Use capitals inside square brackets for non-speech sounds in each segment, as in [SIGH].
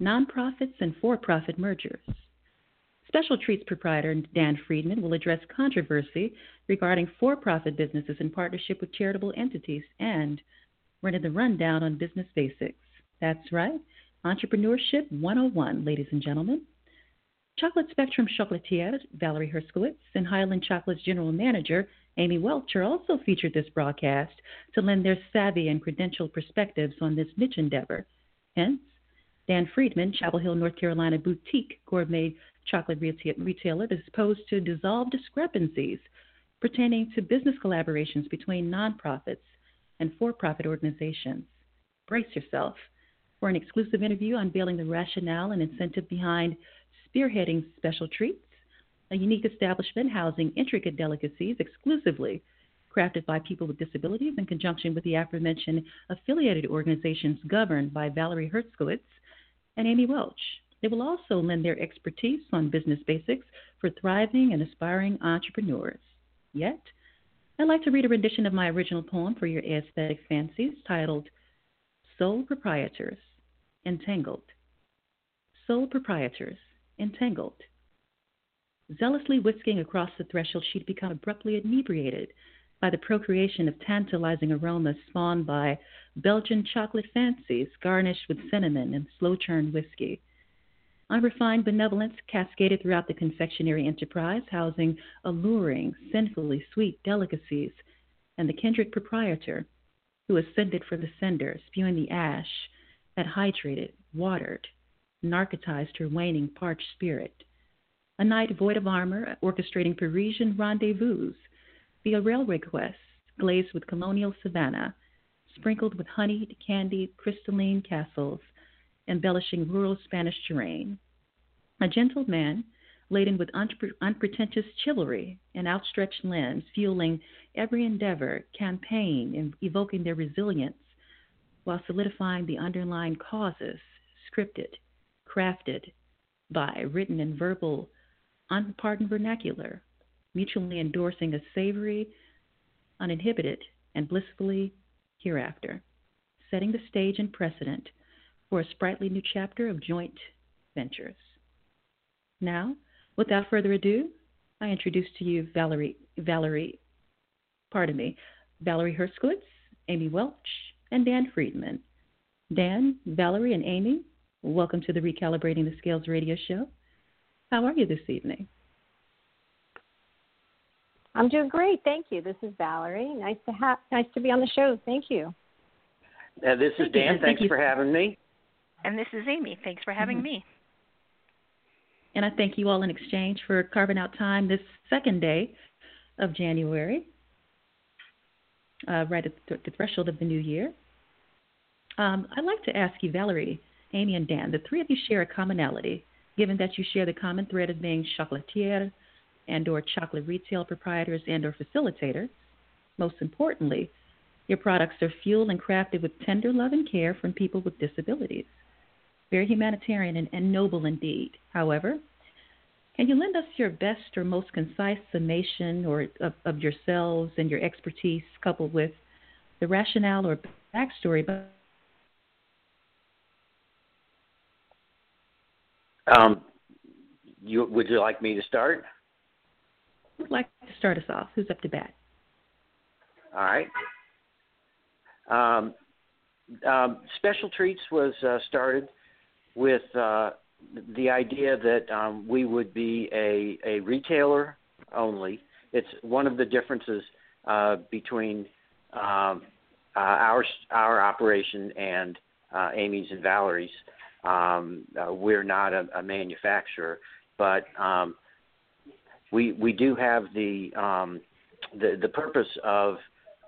Nonprofits and For Profit Mergers. Special Treats proprietor Dan Friedman will address controversy regarding for profit businesses in partnership with charitable entities and running the rundown on business basics. That's right, Entrepreneurship 101, ladies and gentlemen. Chocolate Spectrum chocolatier Valerie Herskowitz and Highland Chocolate's general manager Amy Welcher also featured this broadcast to lend their savvy and credentialed perspectives on this niche endeavor. Hence, Dan Friedman, Chapel Hill, North Carolina boutique gourmet chocolate retailer, is posed to dissolve discrepancies pertaining to business collaborations between nonprofits and for profit organizations. Brace yourself for an exclusive interview unveiling the rationale and incentive behind spearheading special treats, a unique establishment housing intricate delicacies exclusively crafted by people with disabilities in conjunction with the aforementioned affiliated organizations governed by Valerie Herskowitz and Amy Welch. They will also lend their expertise on business basics for thriving and aspiring entrepreneurs. Yet, I'd like to read a rendition of my original poem for your aesthetic fancies titled Sole Proprietors Entangled. Sole Proprietors Entangled. Zealously whisking across the threshold, she'd become abruptly inebriated by the procreation of tantalizing aromas spawned by Belgian chocolate fancies garnished with cinnamon and slow churned whiskey. Unrefined benevolence cascaded throughout the confectionery enterprise, housing alluring, sinfully sweet delicacies, and the kindred proprietor, who ascended for the sender, spewing the ash that hydrated, watered, narcotized her waning, parched spirit. A night void of armor, orchestrating Parisian rendezvous via railway quests glazed with colonial savannah, sprinkled with honeyed, candied, crystalline castles, embellishing rural Spanish terrain. A gentle man, laden with unpre- unpretentious chivalry and outstretched limbs, fueling every endeavor, campaign, and evoking their resilience, while solidifying the underlying causes, scripted, crafted by written and verbal, unpardoned vernacular, mutually endorsing a savory, uninhibited, and blissfully hereafter, setting the stage and precedent for a sprightly new chapter of joint ventures. Now, without further ado, I introduce to you Valerie, Valerie, pardon me, Valerie Herskowitz, Amy Welch, and Dan Friedman. Dan, Valerie, and Amy, welcome to the Recalibrating the Scales radio show. How are you this evening? I'm doing great, thank you. This is Valerie. Nice to have, nice to be on the show. Thank you. Uh, this is Thank you. Dan. Thank Thanks you. for having me. And this is Amy. Thanks for having Mhm. me. And I thank you all in exchange for carving out time this second day of January, uh, right at the, the threshold of the new year. Um, I'd like to ask you, Valerie, Amy, and Dan, the three of you share a commonality, given that you share the common thread of being chocolatier and or chocolate retail proprietors and or facilitators. Most importantly, your products are fueled and crafted with tender love and care from people with disabilities very humanitarian and, and noble indeed. However, can you lend us your best or most concise summation or of, of yourselves and your expertise, coupled with the rationale or backstory? Um, you, would you like me to start? Who'd like to start us off? Who's up to bat? All right. Um, um, Special Treats was uh, started with uh, the idea that um, we would be a, a retailer only. It's one of the differences uh, between um, uh, our our operation and uh, Amy's and Valerie's. Um, uh, we're not a, a manufacturer, but um, we we do have the um, the, the purpose of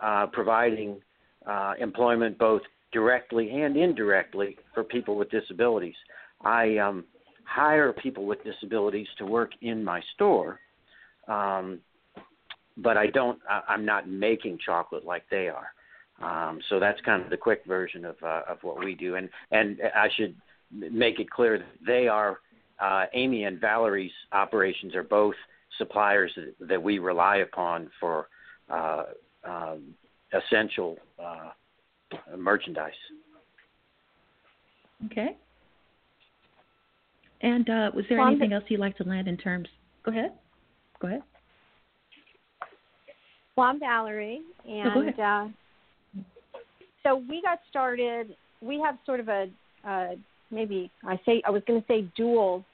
uh, providing uh, employment both directly and indirectly for people with disabilities. I um, hire people with disabilities to work in my store, um, but I don't. I, I'm not making chocolate like they are. Um, so that's kind of the quick version of uh, of what we do. And and I should make it clear that they are uh, Amy and Valerie's operations are both suppliers that, that we rely upon for uh, um, essential uh, merchandise. Okay. And uh, was there Well, anything else you'd like to land in terms? Go ahead. Go ahead. Well, I'm Valerie, No, go and uh, so we got started. We have sort of a uh, maybe I say I was going to say dual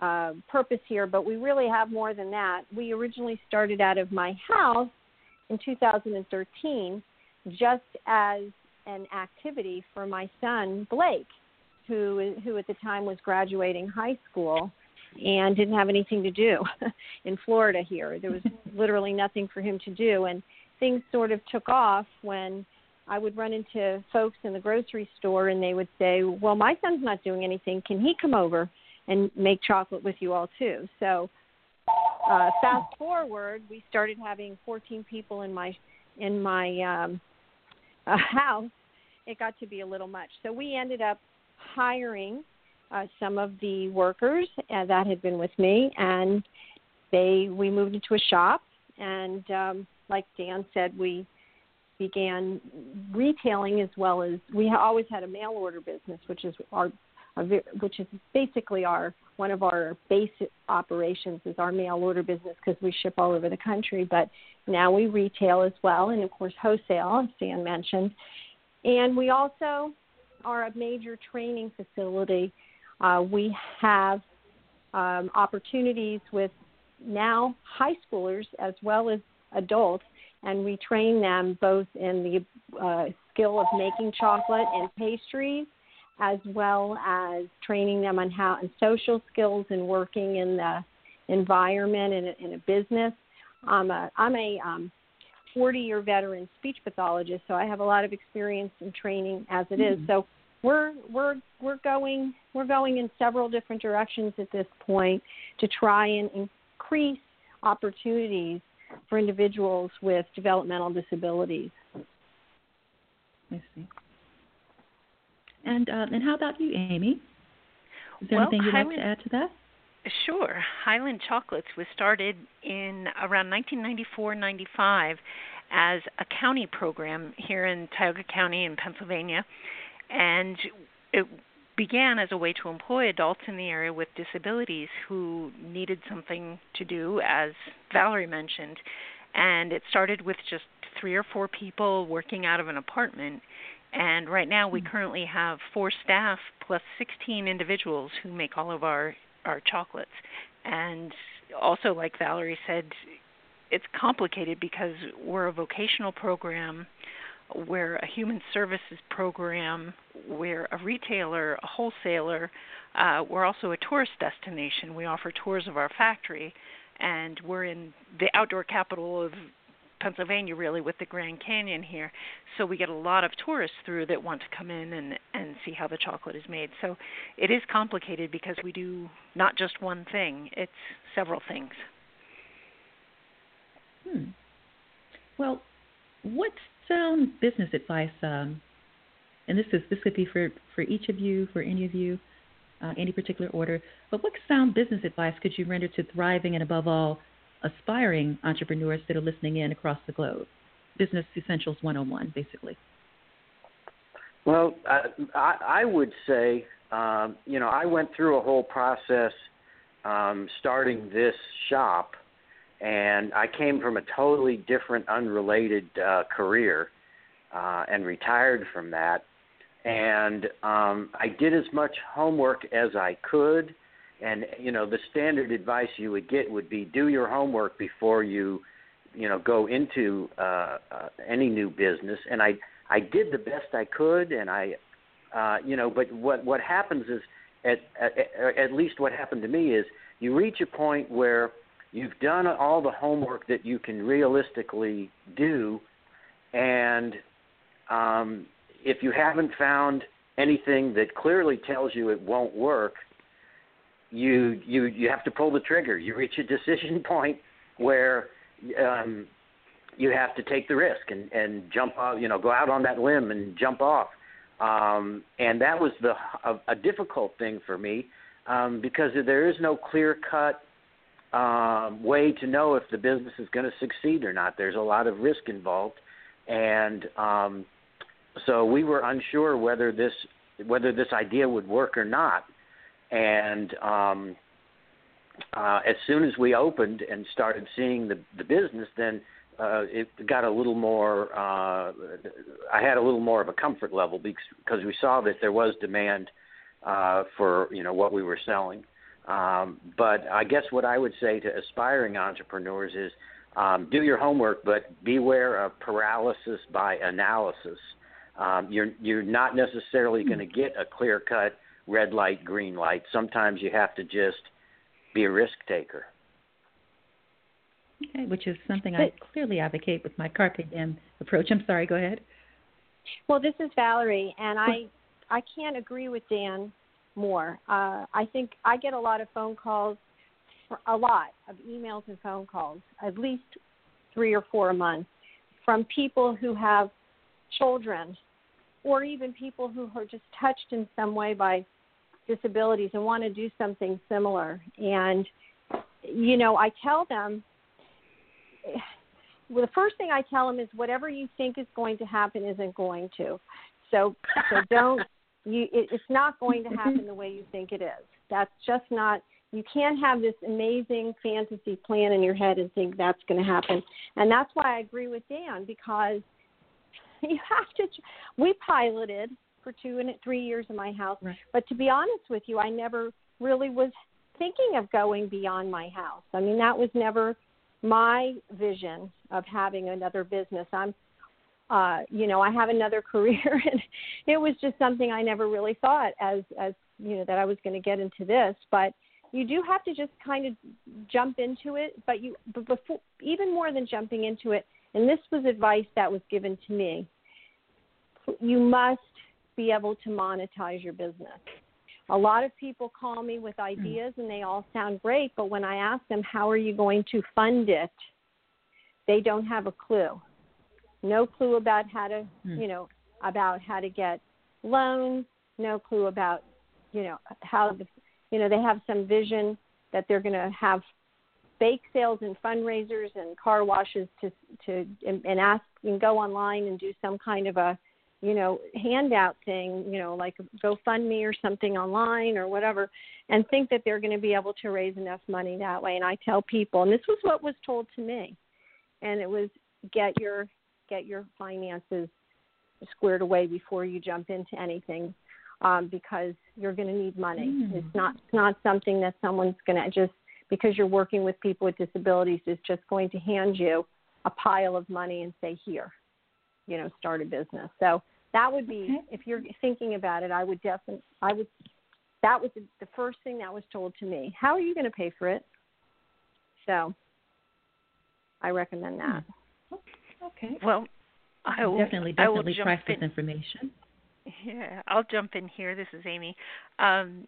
uh, purpose here, but we really have more than that. We originally started out of my house in 2013, just as an activity for my son Blake, who who at the time was graduating high school and didn't have anything to do [LAUGHS] in Florida here. There was [LAUGHS] literally nothing for him to do and things sort of took off when I would run into folks in the grocery store and they would say, "Well, my son's not doing anything. Can he come over and make chocolate with you all too?" So, uh fast forward, we started having 14 people in my in my um uh, house. It got to be a little much. So we ended up hiring uh, some of the workers uh, that had been with me, and they we moved into a shop. And um, like Dan said, we began retailing as well as we always had a mail order business, which is our, which is basically our one of our basic operations is our mail order business because we ship all over the country. But now we retail as well, and of course wholesale, as Dan mentioned. And we also are a major training facility. Uh, we have um, opportunities with now high schoolers as well as adults, and we train them both in the uh, skill of making chocolate and pastries, as well as training them on how and social skills and working in the environment in a, in a business. I'm a I'm a um, 40 year veteran speech pathologist, so I have a lot of experience and training as it is. So we're we're we're going we're going in several different directions at this point to try and increase opportunities for individuals with developmental disabilities. I see. And uh, and how about you, Amy? Is there Well, anything you'd like to add to that? Sure. Highland Chocolates was started in around 1994-95 as a county program here in Tioga County in Pennsylvania, and it began as a way to employ adults in the area with disabilities who needed something to do, as Valerie mentioned. And it started with just three or four people working out of an apartment. And right now, we currently have four staff plus 16 individuals who make all of our our chocolates. And also, like Valerie said, it's complicated because we're a vocational program, we're a human services program, we're a retailer, a wholesaler. Uh, we're also a tourist destination. We offer tours of our factory, and we're in the outdoor capital of Pennsylvania, really, with the Grand Canyon here. So we get a lot of tourists through that want to come in and and see how the chocolate is made. So it is complicated because we do not just one thing; it's several things. Hmm. Well, what sound business advice? Um, and this is this could be for for each of you, for any of you, uh, any particular order. But what sound business advice could you render to thriving and above all, aspiring entrepreneurs that are listening in across the globe? Business Essentials 101, basically. Well, I, I, would say, um, you know, I went through a whole process um, starting this shop, and I came from a totally different, unrelated uh, career, uh, and retired from that. and um, I did as much homework as I could. And you know, the standard advice you would get would be do your homework before you, you know, go into uh, uh, any new business. And I I did the best I could, and I, uh, you know, but what what happens is at, at at least what happened to me is you reach a point where you've done all the homework that you can realistically do, and um, if you haven't found anything that clearly tells you it won't work, you you you have to pull the trigger. You reach a decision [LAUGHS] point where um, you have to take the risk and and jump off. You know, go out on that limb and jump off. Um, and that was the a, a difficult thing for me um, because there is no clear cut um, way to know if the business is going to succeed or not. There's a lot of risk involved, and um, so we were unsure whether this whether this idea would work or not. And um, uh, as soon as we opened and started seeing the the business, then uh, it got a little more. Uh, I had a little more of a comfort level because we saw that there was demand uh, for you know what we were selling. Um, but I guess what I would say to aspiring entrepreneurs is um, do your homework, but beware of paralysis by analysis. Um, you're you're not necessarily going to get a clear cut red light, green light. Sometimes you have to just be a risk taker. Okay, which is something I clearly advocate with my carpe diem approach. I'm sorry, go ahead. Well, this is Valerie, and I I can't agree with Dan more. Uh, I think I get a lot of phone calls, a lot of emails and phone calls, at least three or four a month, from people who have children or even people who are just touched in some way by disabilities and want to do something similar. And, you know, I tell them, well, the first thing I tell them is whatever you think is going to happen isn't going to. So, so don't you it, it's not going to happen the way you think it is that's just not you can't have this amazing fantasy plan in your head and think that's going to happen and that's why i agree with dan because [LAUGHS] you have to we piloted for two and three years in my house right. but to be honest with you i never really was thinking of going beyond my house i mean that was never my vision of having another business i'm uh, you know, I have another [LAUGHS] career, and it was just something I never really thought as as you know that I was going to get into this. But you do have to just kind of jump into it. But you, but before even more than jumping into it, and this was advice that was given to me. You must be able to monetize your business. A lot of people call me with ideas and they all sound great, but when I ask them how are you going to fund it, they don't have a clue no clue about how to, mm. you know, about how to get loans, no clue about, you know, how the, you know, they have some vision that they're going to have bake sales and fundraisers and car washes to to and, and ask and go online and do some kind of a you know handout thing you know like GoFundMe or something online or whatever and think that they're going to be able to raise enough money that way and I tell people and this was what was told to me and it was get your get your finances squared away before you jump into anything um, because you're going to need money. Mm. It's not it's not something that someone's going to just because you're working with people with disabilities is just going to hand you a pile of money and say here, you know, start a business. So that would be okay. if you're thinking about it, I would definitely I would that was the, the first thing that was told to me. How are you going to pay for it? So I recommend that. Hmm. Okay. Well, I will definitely definitely price this information. Yeah, I'll jump in here. This is Amy. Um,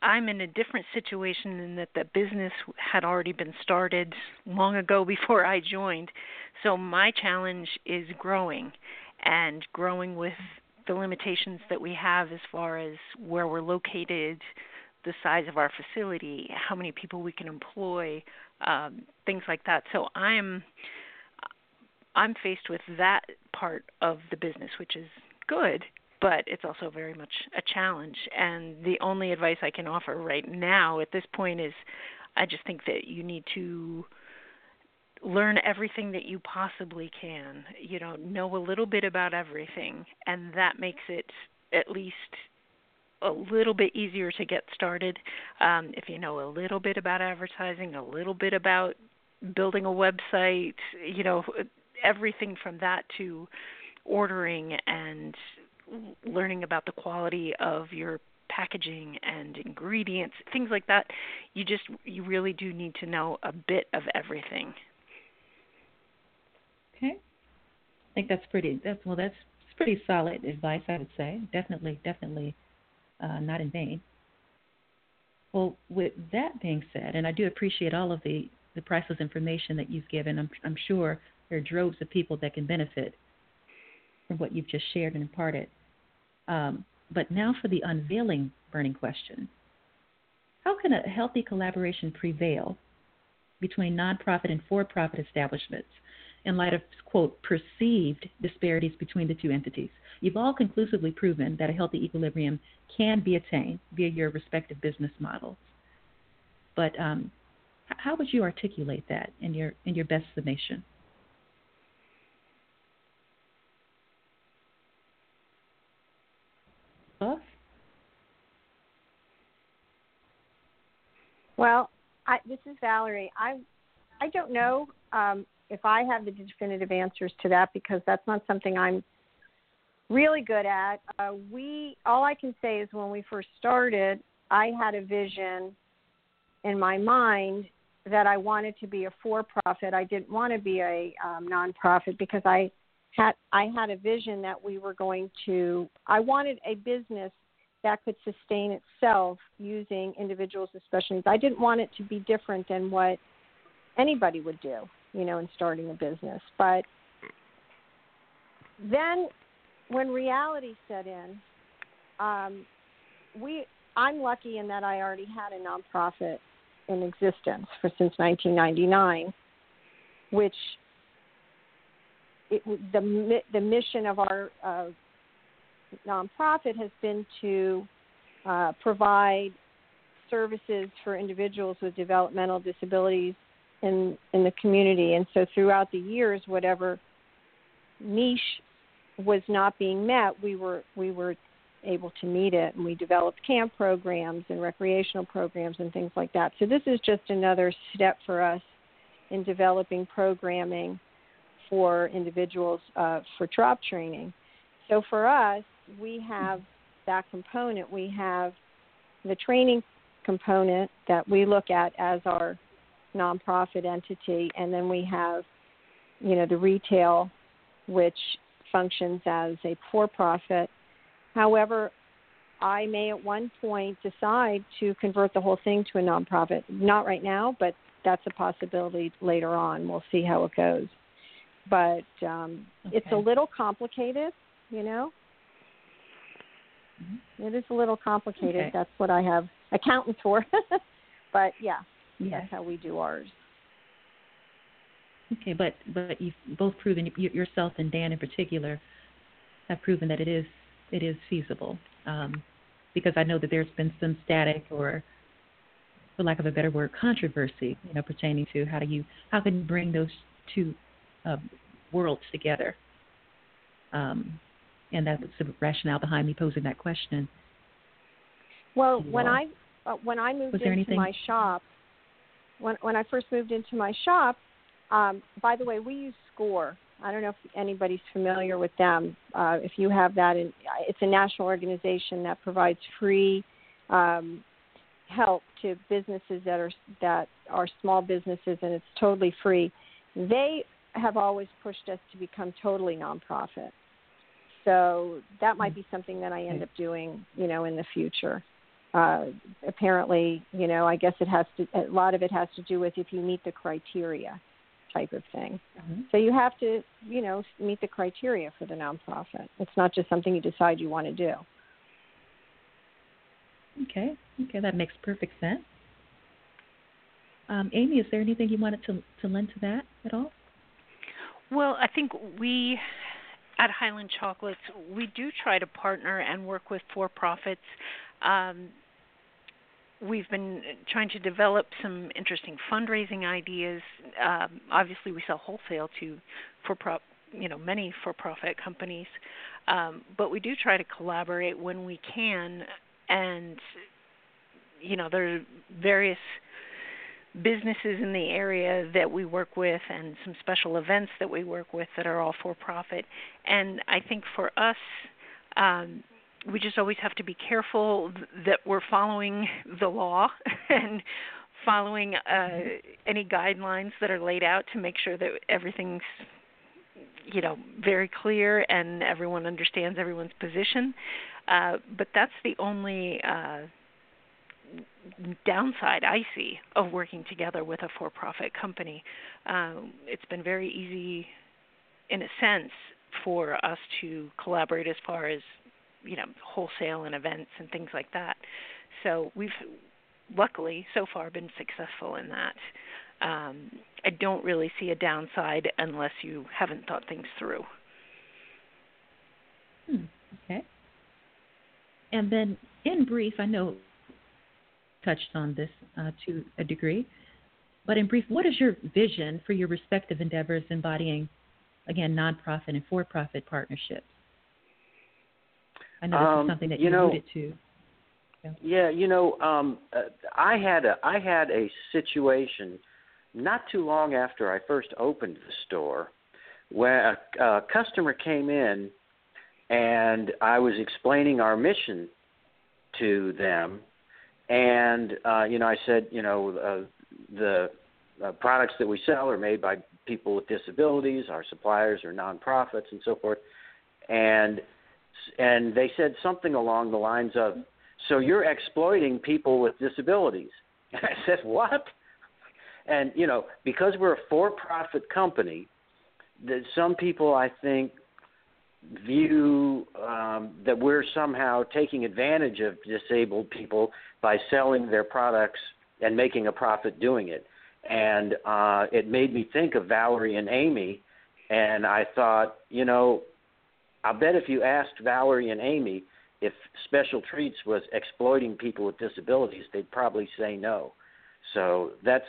I'm in a different situation in that the business had already been started long ago before I joined. So my challenge is growing and growing with the limitations that we have as far as where we're located, the size of our facility, how many people we can employ, um, things like that. So I'm I'm faced with that part of the business, which is good, but it's also very much a challenge. And the only advice I can offer right now at this point is I just think that you need to learn everything that you possibly can. You know, know a little bit about everything, and that makes it at least a little bit easier to get started um, if you know a little bit about advertising, a little bit about building a website, you know, everything from that to ordering and learning about the quality of your packaging and ingredients, things like that. You just you really do need to know a bit of everything. Okay. I think that's pretty that's well that's pretty solid advice I would say. Definitely, definitely uh, not in vain. Well, with that being said, and I do appreciate all of the, the priceless information that you've given, I'm, I'm sure there are droves of people that can benefit from what you've just shared and imparted. Um, but now for the unveiling burning question How can a healthy collaboration prevail between nonprofit and for profit establishments in light of, quote, perceived disparities between the two entities? You've all conclusively proven that a healthy equilibrium can be attained via your respective business models. But um, how would you articulate that in your in your best summation? Well, I, this is Valerie. I I don't know um, if I have the definitive answers to that because that's not something I'm really good at. Uh, we all I can say is when we first started, I had a vision in my mind that I wanted to be a for-profit. I didn't want to be a um, nonprofit because I had I had a vision that we were going to. I wanted a business that could sustain itself using individuals with special needs. I didn't want it to be different than what anybody would do, you know, in starting a business. But then when reality set in, um, we I'm lucky in that I already had a nonprofit in existence for since 1999, which it, the the mission of our uh, nonprofit has been to uh, provide services for individuals with developmental disabilities in in the community, and so throughout the years, whatever niche was not being met, we were we were able to meet it, and we developed camp programs and recreational programs and things like that. So this is just another step for us in developing programming for individuals uh, for job training. So for us, we have that component. We have the training component that we look at as our nonprofit entity, and then we have, you know, the retail, which functions as a for profit. However, I may at one point decide to convert the whole thing to a nonprofit. Not right now, but that's a possibility later on. We'll see how it goes. But um, okay. it's a little complicated, you know. Mm-hmm. It is a little complicated. Okay. That's what I have accountants for. [LAUGHS] but yeah, yes. that's how we do ours. Okay, but but you've both proven yourself and Dan in particular have proven that it is it is feasible. Um, because I know that there's been some static or, for lack of a better word, controversy, you know, pertaining to how do you how can you bring those two uh, worlds together. Um, and that's the rationale behind me posing that question. Well, when I uh, when I moved into anything? my shop, when when I first moved into my shop, um, by the way, we use SCORE. I don't know if anybody's familiar with them. Uh, if you have that, in, it's a national organization that provides free um, help to businesses that are that are small businesses, and it's totally free. They have always pushed us to become totally nonprofit. So that might be something that I end up doing, you know, in the future. Uh, apparently, you know, I guess it has to. A lot of it has to do with if you meet the criteria type of thing. Mm-hmm. So you have to, you know, meet the criteria for the nonprofit. It's not just something you decide you want to do. Okay, okay, that makes perfect sense. Um, Amy, is there anything you wanted to to lend to that at all? Well, I think we at Highland Chocolates we do try to partner and work with for profits. Um, we've been trying to develop some interesting fundraising ideas. Um, obviously, we sell wholesale to for you know many for-profit companies, um, but we do try to collaborate when we can, and you know there are various businesses in the area that we work with and some special events that we work with that are all for profit. And I think for us, um, we just always have to be careful that we're following the law [LAUGHS] and following uh, any guidelines that are laid out to make sure that everything's you know very clear and everyone understands everyone's position. Uh, but that's the only uh, downside I see of working together with a for-profit company. Um, it's been very easy, in a sense, for us to collaborate as far as you know wholesale and events and things like that. So we've luckily so far been successful in that. Um, I don't really see a downside unless you haven't thought things through. Hmm, okay. And then, in brief, I know touched on this uh, to a degree, but in brief, what is your vision for your respective endeavors embodying, again, nonprofit and for-profit partnerships? I know this um, is something that you, you know, alluded to. Yeah. yeah, you know, um, uh, I had a I had a situation not too long after I first opened the store where a, a customer came in and I was explaining our mission to them and uh, you know I said you know uh, the uh, products that we sell are made by people with disabilities our suppliers are nonprofits and so forth and and they said something along the lines of so you're exploiting people with disabilities and [LAUGHS] I said what and you know because we're a for profit company that some people I think view um, that we're somehow taking advantage of disabled people by selling their products and making a profit doing it. And uh, it made me think of Valerie and Amy, and I thought, you know, I'll bet if you asked Valerie and Amy if Special Treats was exploiting people with disabilities, they'd probably say no. So that's,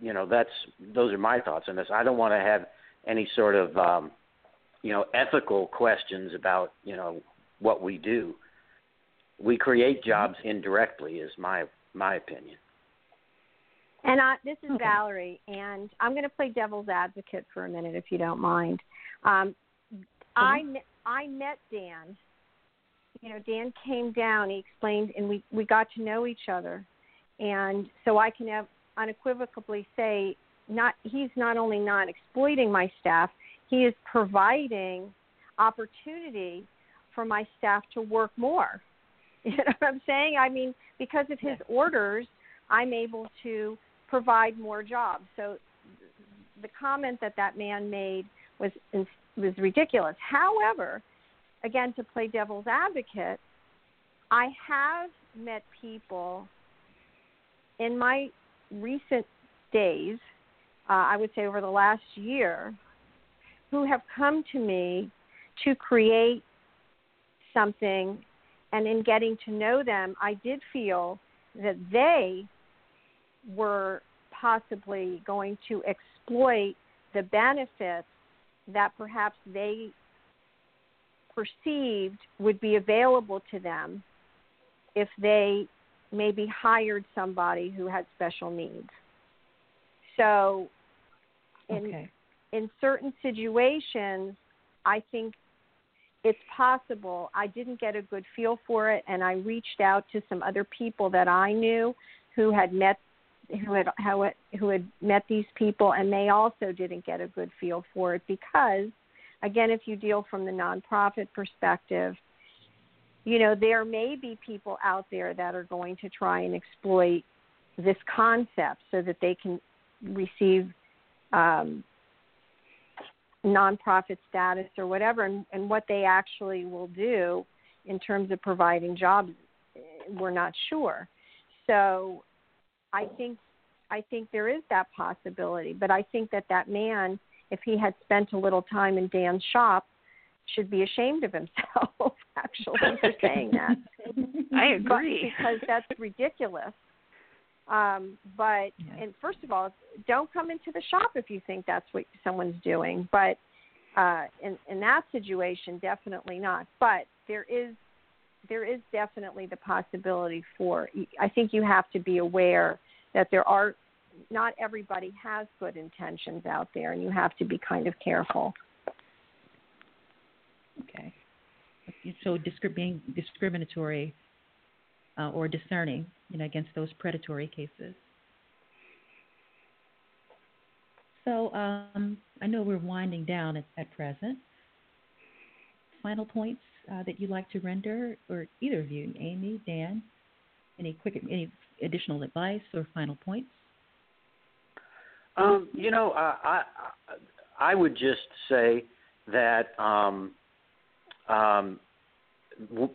you know, that's those are my thoughts on this. I don't want to have any sort of um, you know ethical questions about you know what we do. We create mm-hmm. jobs indirectly, is my my opinion. And I, this is okay. Valerie, and I'm going to play devil's advocate for a minute, if you don't mind. Um. I mm-hmm. I met Dan. You know, Dan came down. He explained, and we we got to know each other, and so I can have unequivocally say, not he's not only not exploiting my staff, he is providing opportunity for my staff to work more. [LAUGHS] You know what I'm saying? I mean, because of his orders, I'm able to provide more jobs. So the comment that that man made was was ridiculous. However, again, to play devil's advocate, I have met people in my recent days, uh, I would say over the last year, who have come to me to create something and in getting to know them i did feel that they were possibly going to exploit the benefits that perhaps they perceived would be available to them if they maybe hired somebody who had special needs. So, in okay in certain situations, I think it's possible. I didn't get a good feel for it, and I reached out to some other people that I knew who had met who had who had met these people, and they also didn't get a good feel for it because, again, if you deal from the nonprofit perspective, you know there may be people out there that are going to try and exploit this concept so that they can receive um, nonprofit status or whatever, and, and what they actually will do in terms of providing jobs, we're not sure. So, I think I think there is that possibility, but I think that that man, if he had spent a little time in Dan's shop, should be ashamed of himself. [LAUGHS] Actually, for saying that. [LAUGHS] I agree but, because that's ridiculous. Um, but and first of all, don't come into the shop if you think that's what someone's doing. But uh, in in that situation, definitely not. But there is there is definitely the possibility for. I think you have to be aware that there are not everybody has good intentions out there, and you have to be kind of careful. Okay. So being discriminatory uh, or discerning, you know, against those predatory cases. So um, I know we're winding down at, at present. Final points uh, that you'd like to render, or either of you, Amy, Dan, any quick, any additional advice or final points? Um, you know, uh, I I would just say that um, um,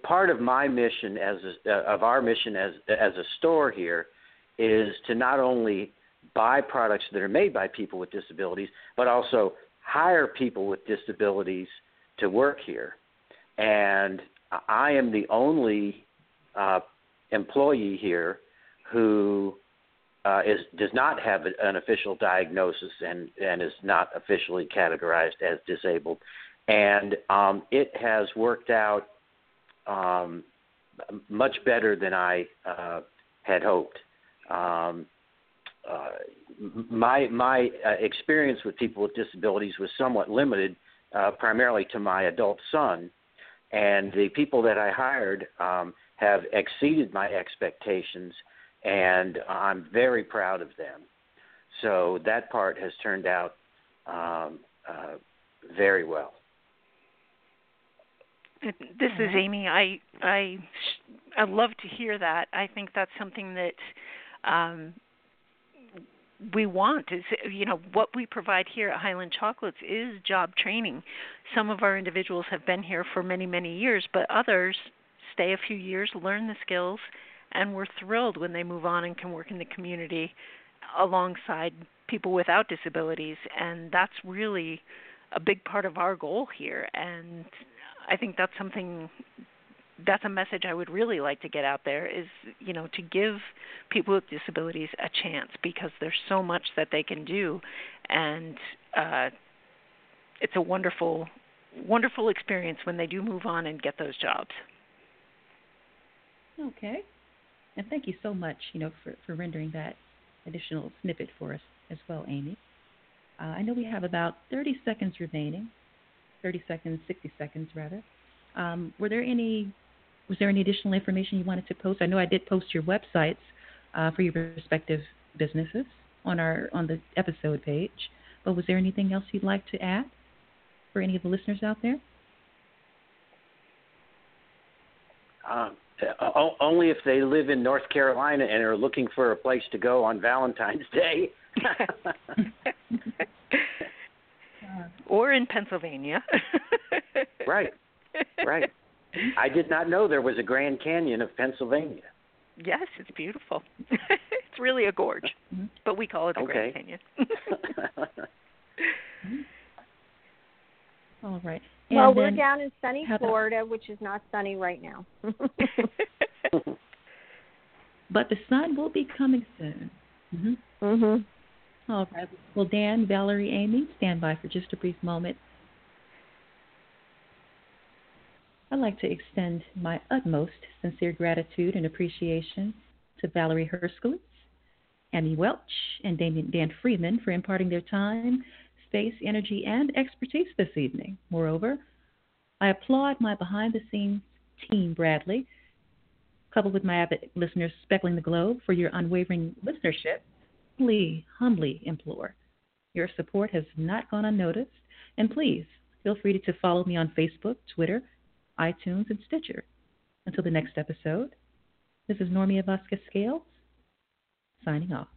part of my mission as a, of our mission as as a store here is to not only buy products that are made by people with disabilities, but also hire people with disabilities to work here. And I am the only uh, employee here who uh, is does not have an official diagnosis and and is not officially categorized as disabled, and um, it has worked out um, much better than I uh, had hoped. Um, uh, my my uh, experience with people with disabilities was somewhat limited, uh, primarily to my adult son, and the people that I hired um, have exceeded my expectations, and I'm very proud of them. So that part has turned out um, uh, very well. This is Amy. I I I love to hear that. I think that's something that um, we want is you know what we provide here at Highland Chocolates is job training. Some of our individuals have been here for many many years, but others stay a few years, learn the skills, and we're thrilled when they move on and can work in the community alongside people without disabilities and that's really a big part of our goal here and I think that's something that's a message I would really like to get out there is you know to give people with disabilities a chance because there's so much that they can do and uh it's a wonderful wonderful experience when they do move on and get those jobs. Okay. And thank you so much, you know, for, for rendering that additional snippet for us as well, Amy. Uh, I know we have about 30 seconds remaining, 30 seconds, 60 seconds rather. Um, were there any was there any additional information you wanted to post? I know I did post your websites uh, for your respective businesses on our on the episode page, but was there anything else you'd like to add for any of the listeners out there? Um, only if they live in North Carolina and are looking for a place to go on Valentine's Day. [LAUGHS] or in Pennsylvania. right. Right. I did not know there was a Grand Canyon of Pennsylvania. Yes, it's beautiful. [LAUGHS] it's really a gorge, mm-hmm. but we call it the okay. Grand Canyon. [LAUGHS] All right. And well, we're down in sunny Florida, which is not sunny right now. [LAUGHS] but the sun will be coming soon. Mhm. Mhm. All right. Well, Dan, Valerie, Amy, stand by for just a brief moment. I'd like to extend my utmost sincere gratitude and appreciation to Valerie Herskowitz, Amy Welch, and Dan Friedman for imparting their time, space, energy, and expertise this evening. Moreover, I applaud my behind the scenes team, Bradley, coupled with my avid listeners speckling the globe for your unwavering listenership. Please humbly implore. Your support has not gone unnoticed, and please feel free to follow me on Facebook, Twitter, iTunes, and Stitcher. Until the next episode, this is Normia Vasquez Scales signing off.